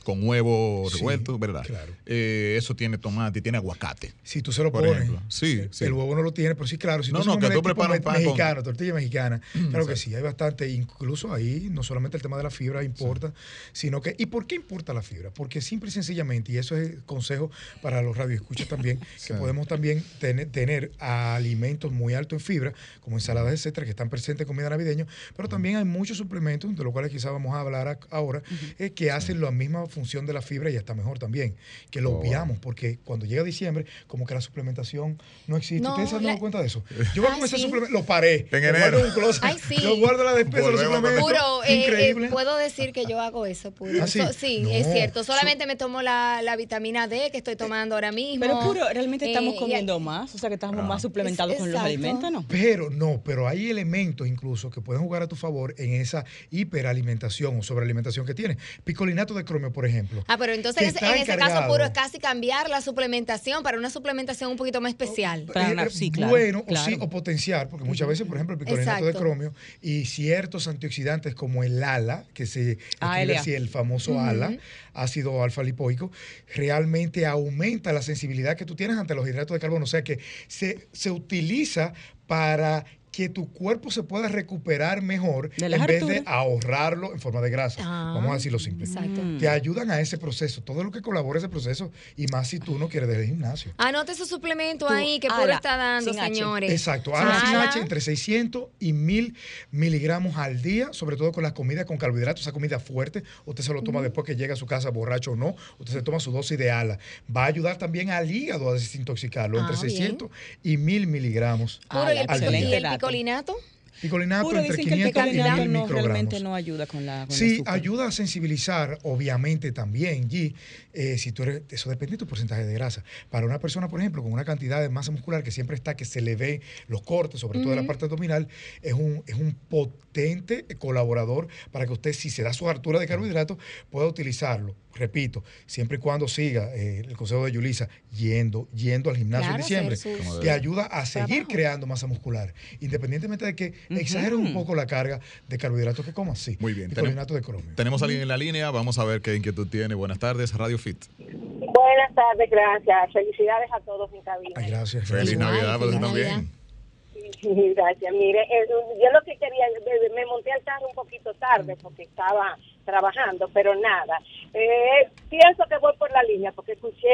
con huevo Sí, revuelto, ¿verdad? claro. Eh, eso tiene tomate y tiene aguacate. Si tú se lo pones. Sí, el, sí. el huevo no lo tiene, pero sí, claro, si No, tú no, que tú preparas pan con- tortilla mexicana, claro que sí, hay bastante, incluso ahí no solamente el tema de la fibra importa, sino que, ¿y por qué importa la fibra? Porque simple y sencillamente, y eso es consejo para los radioescuchas también, que podemos también tener, tener alimentos muy altos en fibra, como ensaladas, etcétera, que están presentes en comida navideña, pero también hay muchos suplementos, de los cuales quizás vamos a hablar ahora, eh, que hacen la misma función de la fibra y hasta mejor también, que lo Oh, obviamos, porque cuando llega diciembre, como que la suplementación no existe. No, ¿Ustedes se han dado la- cuenta de eso? Yo voy a ese sí. suplemento, lo paré. En lo enero. guardo en un closet, Ay, sí. Lo guardo la despensa. Puro, eh, eh, Increíble. puedo decir que yo hago eso, puro. ¿Ah, sí? So- sí, No. es cierto. So- Solamente me tomo la, la vitamina D que estoy tomando ahora mismo. Pero puro, realmente Eh, estamos comiendo más, o sea que estamos más suplementados con los alimentos, ¿no? Pero no, pero hay elementos incluso que pueden jugar a tu favor en esa hiperalimentación o sobrealimentación que tienes. Picolinato de cromio, por ejemplo. Ah, pero entonces en ese, caso puro es casi cambiar la suplementación para una suplementación un poquito más especial. Eh, sí, claro, bueno, claro. o sí, o potenciar, porque muchas veces, por ejemplo, el picolinato de cromio y ciertos antioxidantes como el ALA, que se escribe ALA. así, el famoso ALA, ácido alfa lipoico, realmente aumenta la sensibilidad que tú tienes ante los hidratos de carbono. O sea que se, se utiliza para que tu cuerpo se pueda recuperar mejor en vez de ahorrarlo en forma de grasa. Ah, Vamos a decirlo simple. Exacto. Mm. Te ayudan a ese proceso, todo lo que colabora ese proceso, y más si tú no quieres dejar el gimnasio. Anote su suplemento Tú, ahí que ala, puro está dando, señores. Exacto, Ana sin Ala. H entre 600 y 1000 miligramos al día, sobre todo con las comidas con carbohidratos, esa comida fuerte. Usted se lo toma después que llega a su casa borracho o no. Usted se toma su dosis de ala. Va a ayudar también al hígado a desintoxicarlo entre Ah, bien. 600 y 1000 miligramos. Puro Ala, y el, y. picolinato. Picolinato Puro entre dicen que el 500 y 1000 picolinato no, microgramos. realmente no ayuda con la con Sí, ayuda a sensibilizar, obviamente también, G, eh, si tú eres, eso depende de tu porcentaje de grasa. Para una persona, por ejemplo, con una cantidad de masa muscular que siempre está, que se le ve los cortes, sobre todo en la parte abdominal, es un, es un potente colaborador para que usted, si se da su hartura de carbohidratos, pueda utilizarlo. Repito, siempre y cuando siga eh, el consejo de Yulisa, yendo, yendo al gimnasio Claro, en diciembre, te ayuda a seguir Trabajo. creando masa muscular, independientemente de que exageres un poco la carga de carbohidratos que comas. Sí, Muy bien. Picolinato de cromio. Tenemos a alguien en la línea, vamos a ver qué inquietud tiene. Buenas tardes, Radio Fit. Buenas tardes, gracias. Felicidades a todos en cabina. Ay, gracias. Feliz Navidad feliz Navidad. Gracias. Mire, eh, yo lo que quería tarde porque estaba trabajando, pero nada. Eh, pienso que voy por la línea porque escuché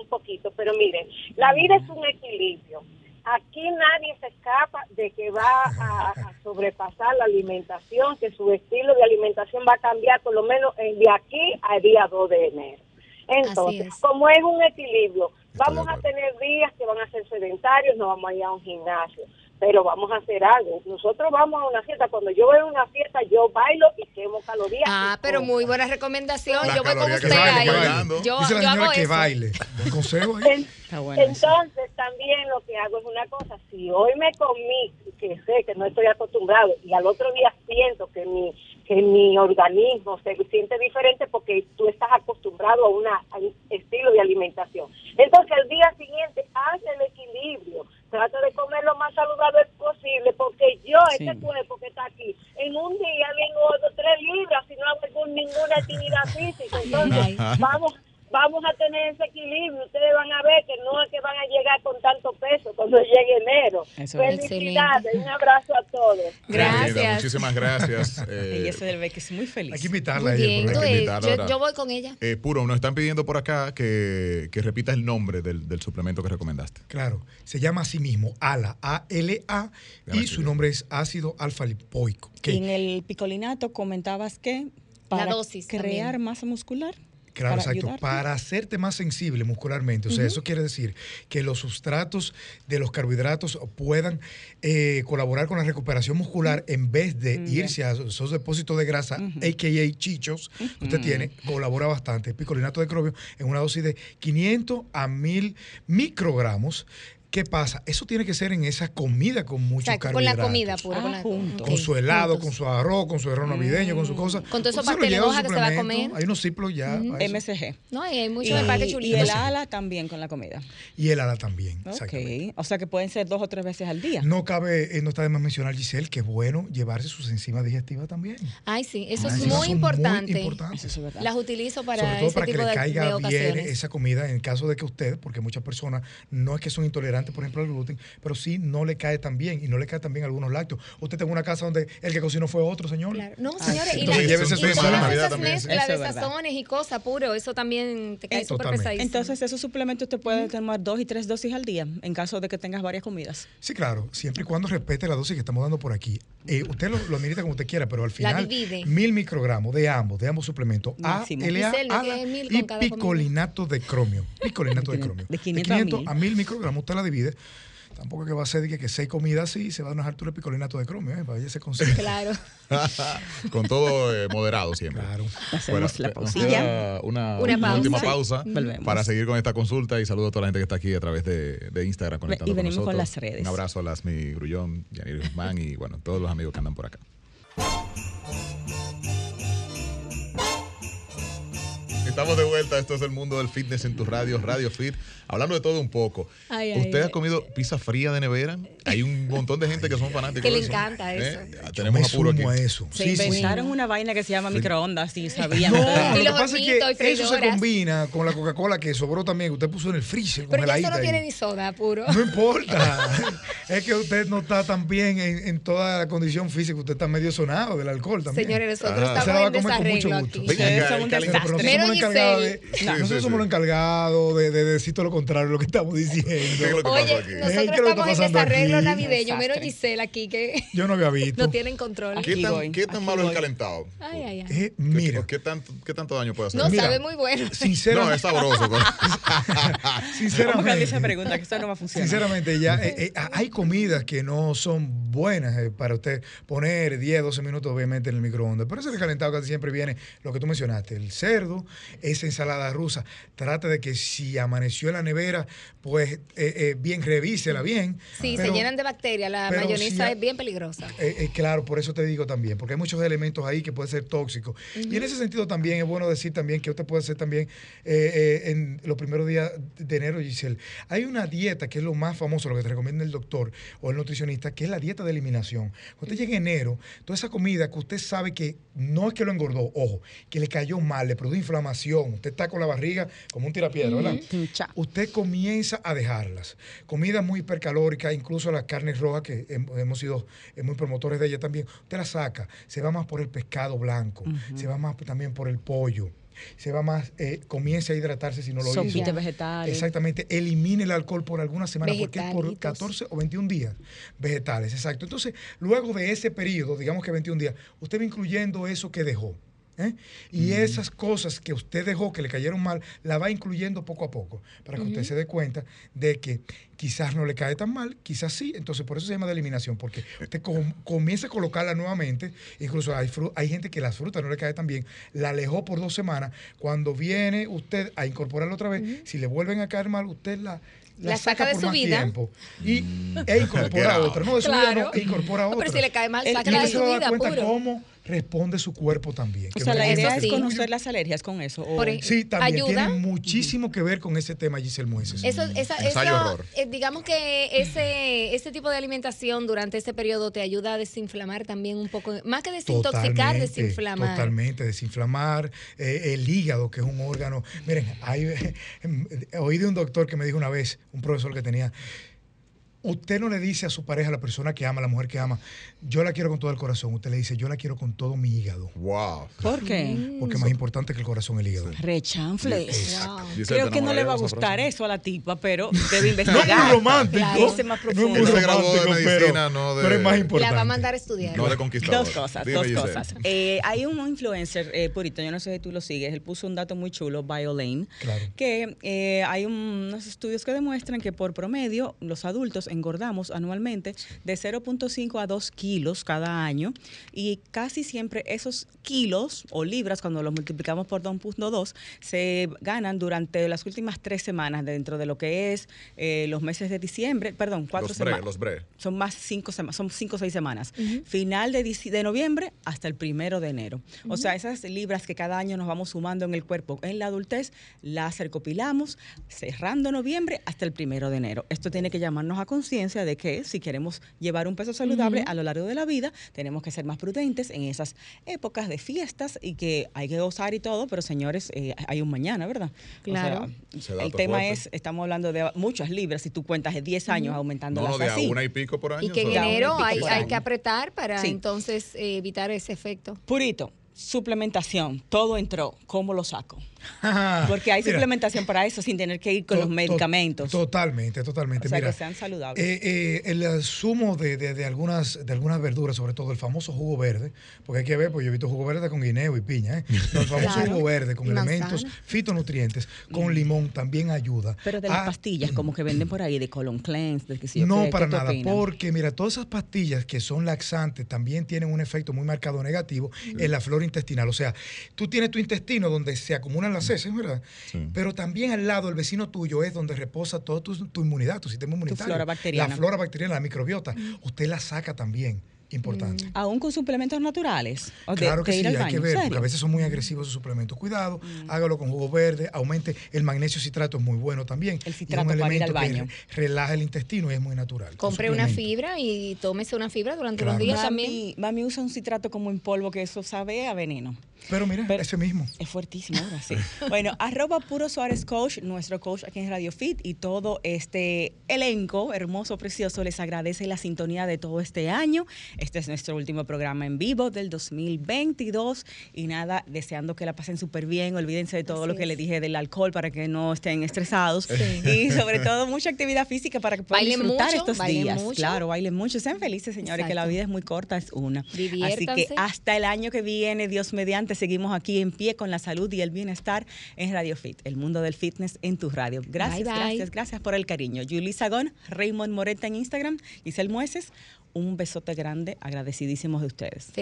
un poquito, pero miren, la vida es un equilibrio. Aquí nadie se escapa de que va a, a sobrepasar la alimentación, que su estilo de alimentación va a cambiar por lo menos de aquí al día 2 de enero. Entonces, es. como es un equilibrio, vamos a tener días que van a ser sedentarios, no vamos a ir a un gimnasio, pero vamos a hacer algo. Nosotros vamos a una fiesta, cuando yo voy a una fiesta, yo bailo y quemo calorías. Ah, pero como. muy buena recomendación. Las Yo voy con usted ahí. bailando. Yo, Dice la yo hago señora que eso. baile. Buen consejo ahí. En- Está bueno eso. Entonces, también lo que hago es una cosa, si hoy me comí, que sé que no estoy acostumbrado, y al otro día siento que mi, que mi organismo se siente diferente porque tú estás acostumbrado a, una, a un estilo de alimentación. Entonces, al día siguiente, haz el equilibrio, trata de comer lo más saludable posible, porque yo, Sí. este cuerpo que está aquí, en un día le engordo tres libras si no hago ningún- ninguna actividad física. Entonces, vamos vamos a tener ese equilibrio. Ustedes van a ver que no es que van a llegar con tanto peso cuando llegue enero. Eso es. Felicidades, un abrazo a todos. Gracias. Muchísimas gracias. Eh, Y ese del que es muy feliz. Hay que invitarla ella. bien, tú, ahí. que eh, invitarla yo, voy con ella. eh, Puro, nos están pidiendo por acá que, que repitas el nombre del, del suplemento que recomendaste. Claro, se llama a sí mismo ALA, A-L-A, y su nombre es ácido alfa-lipoico. Y en el picolinato comentabas que para dosis crear también. masa muscular. Claro, para exacto. ayudarte. Para hacerte más sensible muscularmente. O sea, eso quiere decir que los sustratos de los carbohidratos puedan eh, colaborar con la recuperación muscular en vez de Mm, irse a esos depósitos de grasa, a.k.a. chichos, que usted tiene, colabora bastante. El picolinato de cromio en una dosis de 500 a 1000 microgramos. ¿Qué pasa? Eso tiene que ser en esa comida con muchos Exacto, con la carbohidratos. comida pura. Ah, con, la, su helado, juntos. con su arroz, con su arroz navideño, con su cosa. Con todos esos pasteles hoja que se va a comer. Hay unos ciplos ya. eso. MSG. No, y hay Y, muchos empaques y chulitos. el ala también con la comida. Y el ala también. exactamente. Ok. O sea que pueden ser dos o tres veces al día. No cabe, eh, no está de más mencionar, Giselle, que es bueno llevarse sus enzimas digestivas también. Ay, sí, eso Las es muy importante. importantes. Eso es verdad. Las utilizo para Sobre todo ese para que tipo le de, caiga de bien esa comida en caso de que usted, porque muchas personas no es que son intolerantes, por ejemplo, al gluten, pero sí no le cae tan bien y no le cae tan bien algunos lácteos. Usted tiene una casa donde el que cocinó fue otro, señor. Claro. No, señores, y, Entonces, la- y su todas de esas también, sí. las Eso es verdad. desazones y cosas, puro, eso también te cae Eh, súper pesadísimo. Entonces, esos suplementos te pueden tomar dos y tres dosis al día en caso de que tengas varias comidas. Sí, claro, siempre y cuando respete la dosis que estamos dando por aquí. Eh, usted lo, lo administra como usted quiera, pero al final, mil microgramos de ambos, de ambos suplementos, A, Máximo. L, A, Giselle, ¿no ALA y comida? picolinato de cromio. Picolinato de cromio. De 500 a a 1000 microgramos, usted la divide. Tampoco es que va a ser que, que seis comidas así se va a dar unas alturas de picolinato de cromio, ¿eh? para ella se consigue. Claro. Con todo eh, moderado siempre. Claro. Hacemos la nos pausilla. una, Una una última pausa. Volvemos. para seguir con esta consulta y saludo a toda la gente que está aquí a través de, de Instagram conectando y venimos con las redes. Un abrazo a Lasmi Grullón, Yanir Guzmán y bueno, todos los amigos que andan por acá. Estamos de vuelta, esto es el mundo del fitness en tu radio, Radio Fit, hablando de todo un poco. Ay, ay, ¿Usted ha ay. comido pizza fría de nevera? Hay un montón de gente que son fanáticos Que le encanta eso. Yo Tenemos me apuro aquí. a eso. Se Sí, sí, sí. inventaron una vaina que se llama microondas, y sabían. No, lo que pasa es que eso se combina con la Coca-Cola que sobró también, que usted puso en el freezer, Pero ya eso no ahí. tiene ni soda, puro. No importa. es que usted no está tan bien en, en toda la condición física. Usted está medio sonado del alcohol también. Señores, nosotros Ah. Estamos a en comer con mucho desarreglo aquí. Venga, Encargados de. Sí, nosotros sí, somos sí. los encargados de, de decir todo lo contrario de lo que estamos diciendo. ¿Qué es lo que pasó Oye, aquí? ¿Qué nosotros lo que está estamos en desarreglo aquí? navideño. Mira Desastre. Giselle aquí que Yo no había visto. no tienen control. ¿Qué tan, voy, qué tan malo es el calentado? Ay, ay, ay. Eh, ¿Qué- mira, ¿Qué, tanto, ¿Qué tanto daño puede hacer? No, Mira. sabe muy bueno. No, sinceramente, es sabroso. pues. Sinceramente, esa pregunta, que esto no va a funcionar. Sinceramente, ya eh, eh, hay comidas que no son buenas eh, para usted poner 10, 12 minutos, obviamente, en el microondas. Pero ese recalentado casi siempre viene lo que tú mencionaste: el cerdo, esa ensalada rusa. Trate de que si amaneció en la nevera, pues eh, eh, bien, revísela bien. Sí, se llenan de bacterias. La mayonesa si- es bien peligrosa. Eh, eh, claro, por eso te digo también, porque hay muchos elementos ahí que pueden ser tóxicos. Y en ese sentido también es bueno decir también que usted puede hacer también eh, eh, en los primeros días de enero, Giselle. Hay una dieta que es lo más famoso, lo que te recomienda el doctor o el nutricionista, que es la dieta de eliminación. Cuando usted llega en enero, toda esa comida que usted sabe que no es que lo engordó, ojo, que le cayó mal, le produjo Usted está con la barriga como un tirapiedra, ¿verdad? Usted comienza a dejarlas. Comida muy hipercalórica, incluso las carnes rojas, que hem- hemos sido eh, muy promotores de ella también, usted la saca. Se va más por el pescado blanco, se va más también por el pollo. Se va más, eh, comience a hidratarse si no lo hizo. Sopita vegetales. Exactamente, elimine el alcohol por algunas semanas, porque es por Vegetalitos. 14 o 21 días. Vegetales, exacto. Entonces, luego de ese periodo, digamos que 21 días, usted va incluyendo eso que dejó. ¿Eh? Y esas cosas que usted dejó, que le cayeron mal, la va incluyendo poco a poco, para que usted se dé cuenta de que quizás no le cae tan mal, quizás sí. Entonces, por eso se llama de eliminación, porque usted com- comienza a colocarla nuevamente. Incluso hay, fru- hay gente que las frutas no le cae tan bien, la alejó por dos semanas. Cuando viene usted a incorporarla otra vez, si le vuelven a caer mal, usted la, La saca de por su más vida. tiempo y, e incorpora otra. No, de su vida Claro. no, e incorpora No, otra. pero si le cae mal, y de su vida, cuenta puro. cómo responde su cuerpo también. O que sea, la idea es conocer las alergias con eso. o- Sí, también ¿Ayuda? tiene muchísimo que ver con ese tema, Giselle Mueces. Eso, esa, Ensayo eso, horror. eh, digamos que ese, ese tipo de alimentación durante ese periodo te ayuda a desinflamar también un poco, más que desintoxicar, Totalmente, desinflamar. Totalmente, desinflamar eh, el hígado, que es un órgano. Miren, hay, oí de un doctor que me dijo una vez, un profesor que tenía, usted no le dice a su pareja, a la persona que ama, a la mujer que ama, yo la quiero con todo el corazón. Usted le dice, yo la quiero con todo mi hígado. Wow. ¿Por qué? Porque es más importante que el corazón el hígado. Rechanfles. Wow. Creo que no le va a ¿te enamorarías de esa gustar eso a la tipa, pero debe No es investigar. muy romántico. Claro. No es profundo. muy graduó de romántico, medicina, pero, no de- pero es más importante. La va a mandar a estudiar. No de conquistador. Dos cosas, Dime, dos Giselle. cosas. Eh, hay un influencer, eh, Purito, yo no sé si tú lo sigues, él puso un dato muy chulo, Biolane, Claro. que eh, hay un- unos estudios que demuestran que por promedio los adultos engordamos anualmente de 0.5 a 2 kilos cada año y casi siempre esos kilos o libras, cuando los multiplicamos por 2.2, se ganan durante las últimas tres semanas dentro de lo que es eh, los meses de diciembre, perdón, cuatro Los bre, semanas los bre. son más cinco semanas, son cinco o seis semanas. Final de, de noviembre hasta el primero de enero. O sea, esas libras que cada año nos vamos sumando en el cuerpo en la adultez, las recopilamos cerrando noviembre hasta el primero de enero. Esto tiene que llamarnos a conciencia de que si queremos llevar un peso saludable a lo largo de la vida, tenemos que ser más prudentes en esas épocas de fiestas y que hay que gozar y todo, pero señores, eh, hay un mañana, ¿verdad? O sea, Claro. El tema fuerte. es, estamos hablando de muchas libras, si tú cuentas de 10 años aumentando No, no, de a así. una y pico por año. Y que en enero hay, que apretar para Sí. entonces eh, evitar ese efecto. Purito, suplementación, todo entró. ¿Cómo lo saco? Porque hay Mira, suplementación para eso sin tener que ir con To- los to- medicamentos. Totalmente, totalmente. O sea, Mira, que sean saludables. eh, eh, el zumo de, de- de algunas, de algunas verduras, sobre todo el famoso jugo verde, porque hay que ver, pues yo he visto jugo verde con guineo y piña, ¿eh? No, el famoso Claro. jugo verde con elementos fitonutrientes, con limón también ayuda. Pero de las pastillas, como que venden por ahí, de colon cleanse, del que sí yo No, qué, para ¿qué tú nada, porque mira, todas esas pastillas que son laxantes también tienen un efecto muy marcado negativo en la flora intestinal. O sea, tú tienes tu intestino donde se acumulan las heces, ¿verdad? Sí. Pero también al lado, el vecino tuyo es donde reposa toda tu, tu inmunidad, tu sistema inmunitario. flora bacteriana. La flora bacteriana, la microbiota. Usted la saca también. Importante. Aún con suplementos naturales. O de- Claro que de sí, hay baño, que ¿en ver, porque a veces son muy agresivos esos suplementos. Cuidado, hágalo con jugo verde, aumente el magnesio citrato, es muy bueno también. El Y es citrato un para ir al elemento que relaja el intestino y es muy natural. Compre Un una fibra y tómese una fibra durante Claro. los días también. Mami, mami usa un citrato como en polvo que eso sabe a veneno. Pero mira, Pero- ese mismo. Es fuertísimo ahora, sí. Bueno, arroba Puro Suárez Coach, nuestro coach aquí en Radio Fit y todo este elenco hermoso, precioso, les agradece la sintonía de todo este año. Este es nuestro último programa en vivo del 2022 y nada, deseando que la pasen súper bien, olvídense de todo Así lo que es. les dije del alcohol para que no estén estresados Sí. y sobre todo mucha actividad física para que puedan Bailen disfrutar mucho, estos bailen días. mucho. Claro, bailen mucho, sean felices, señores, que la Exacto. vida es muy corta, es una. Así que hasta el año que viene, Dios mediante, seguimos aquí en pie con la salud y el bienestar en Radio Fit, el mundo del fitness en tu radio. Gracias, Bye, bye. gracias, gracias por el cariño. Julie Sagón, Raymond Moreta en Instagram, Giselle Mueces, un besote grande, agradecidísimos de ustedes. Feliz